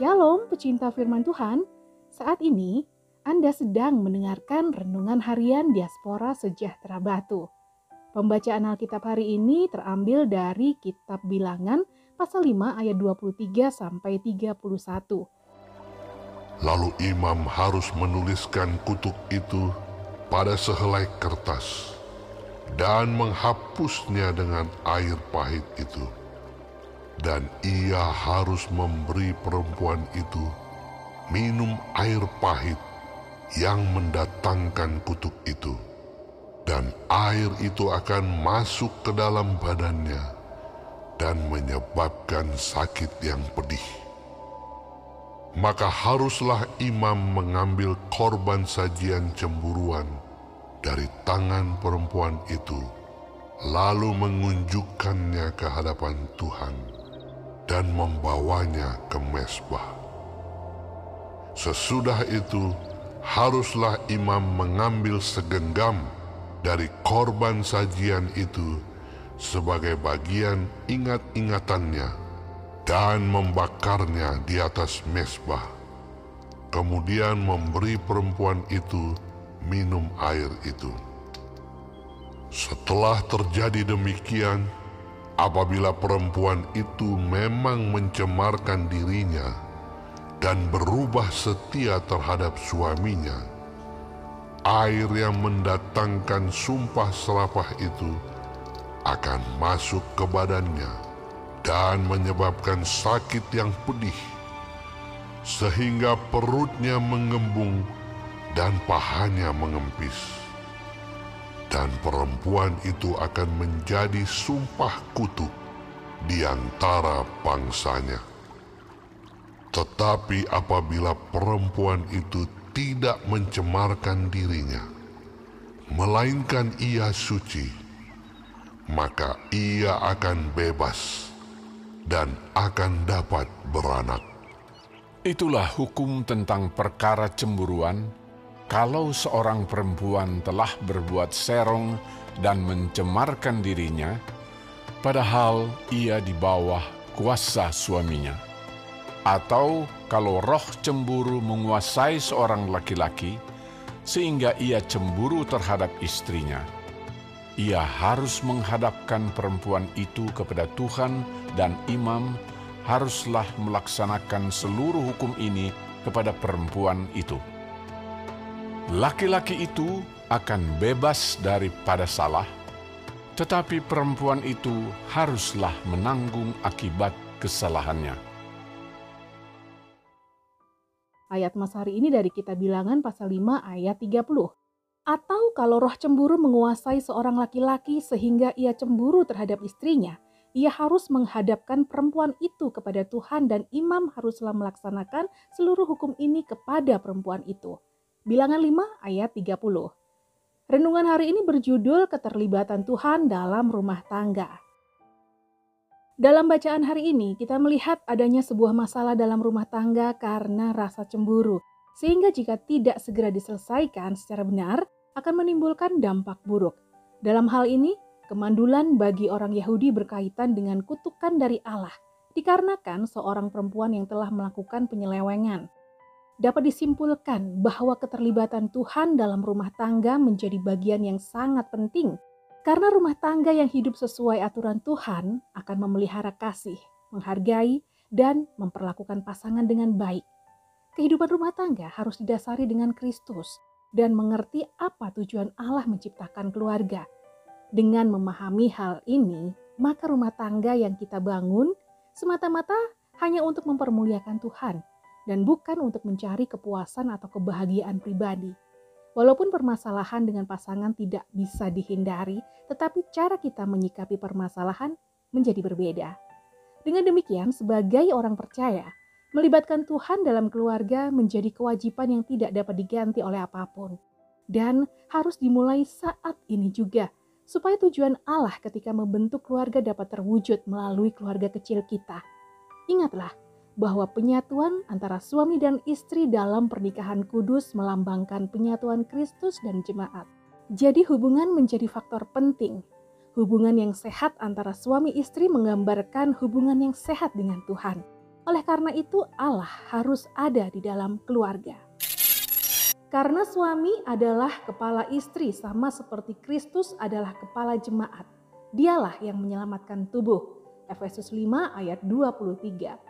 Shalom pecinta firman Tuhan, saat ini Anda sedang mendengarkan Renungan Harian Diaspora Sejahtera Batu. Pembacaan Alkitab hari ini terambil dari Kitab Bilangan pasal 5 ayat 23 sampai 31. Lalu imam harus menuliskan kutuk itu pada sehelai kertas dan menghapusnya dengan air pahit itu dan ia harus memberi perempuan itu minum air pahit yang mendatangkan kutuk itu, dan air itu akan masuk ke dalam badannya dan menyebabkan sakit yang pedih. Maka haruslah imam mengambil korban sajian cemburuan dari tangan perempuan itu, lalu mengunjukkannya ke hadapan Tuhan dan membawanya ke mesbah. Sesudah itu, haruslah imam mengambil segenggam dari korban sajian itu sebagai bagian ingat-ingatannya dan membakarnya di atas mesbah. Kemudian memberi perempuan itu minum air itu. Setelah terjadi demikian, apabila perempuan itu memang mencemarkan dirinya dan berubah setia terhadap suaminya, air yang mendatangkan sumpah serapah itu akan masuk ke badannya dan menyebabkan sakit yang pedih, sehingga perutnya mengembung dan pahanya mengempis dan perempuan itu akan menjadi sumpah kutuk di antara bangsanya. Tetapi apabila perempuan itu tidak mencemarkan dirinya, melainkan ia suci, maka ia akan bebas dan akan dapat beranak. Itulah hukum tentang perkara cemburuan kalau seorang perempuan telah berbuat serong dan mencemarkan dirinya, padahal ia di bawah kuasa suaminya, atau kalau roh cemburu menguasai seorang laki-laki sehingga ia cemburu terhadap istrinya, ia harus menghadapkan perempuan itu kepada Tuhan dan imam haruslah melaksanakan seluruh hukum ini kepada perempuan itu laki-laki itu akan bebas daripada salah, tetapi perempuan itu haruslah menanggung akibat kesalahannya. Ayat Mas hari ini dari kita bilangan pasal 5 ayat 30. Atau kalau roh cemburu menguasai seorang laki-laki sehingga ia cemburu terhadap istrinya, ia harus menghadapkan perempuan itu kepada Tuhan dan imam haruslah melaksanakan seluruh hukum ini kepada perempuan itu. Bilangan 5 ayat 30. Renungan hari ini berjudul Keterlibatan Tuhan dalam Rumah Tangga. Dalam bacaan hari ini, kita melihat adanya sebuah masalah dalam rumah tangga karena rasa cemburu, sehingga jika tidak segera diselesaikan secara benar, akan menimbulkan dampak buruk. Dalam hal ini, kemandulan bagi orang Yahudi berkaitan dengan kutukan dari Allah, dikarenakan seorang perempuan yang telah melakukan penyelewengan dapat disimpulkan bahwa keterlibatan Tuhan dalam rumah tangga menjadi bagian yang sangat penting, karena rumah tangga yang hidup sesuai aturan Tuhan akan memelihara kasih, menghargai, dan memperlakukan pasangan dengan baik. Kehidupan rumah tangga harus didasari dengan Kristus dan mengerti apa tujuan Allah menciptakan keluarga. Dengan memahami hal ini, maka rumah tangga yang kita bangun semata-mata hanya untuk mempermuliakan Tuhan dan bukan untuk mencari kepuasan atau kebahagiaan pribadi. Walaupun permasalahan dengan pasangan tidak bisa dihindari, tetapi cara kita menyikapi permasalahan menjadi berbeda. Dengan demikian, sebagai orang percaya, melibatkan Tuhan dalam keluarga menjadi kewajiban yang tidak dapat diganti oleh apa pun, dan harus dimulai saat ini juga, supaya tujuan Allah ketika membentuk keluarga dapat terwujud melalui keluarga kecil kita. Ingatlah, bahwa penyatuan antara suami dan istri dalam pernikahan kudus melambangkan penyatuan Kristus dan jemaat. Jadi hubungan menjadi faktor penting. Hubungan yang sehat antara suami istri menggambarkan hubungan yang sehat dengan Tuhan. Oleh karena itu, Allah harus ada di dalam keluarga. Karena suami adalah kepala istri, sama seperti Kristus adalah kepala jemaat. Dialah yang menyelamatkan tubuh. Efesus 5 ayat 23.